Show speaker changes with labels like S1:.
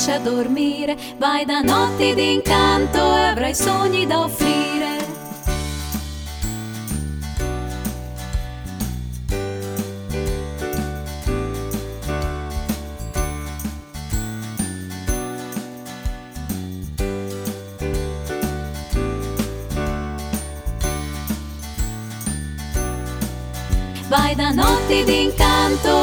S1: lascia dormire, vai da notti d'incanto e avrai sogni da offrire. Vai da notti d'incanto.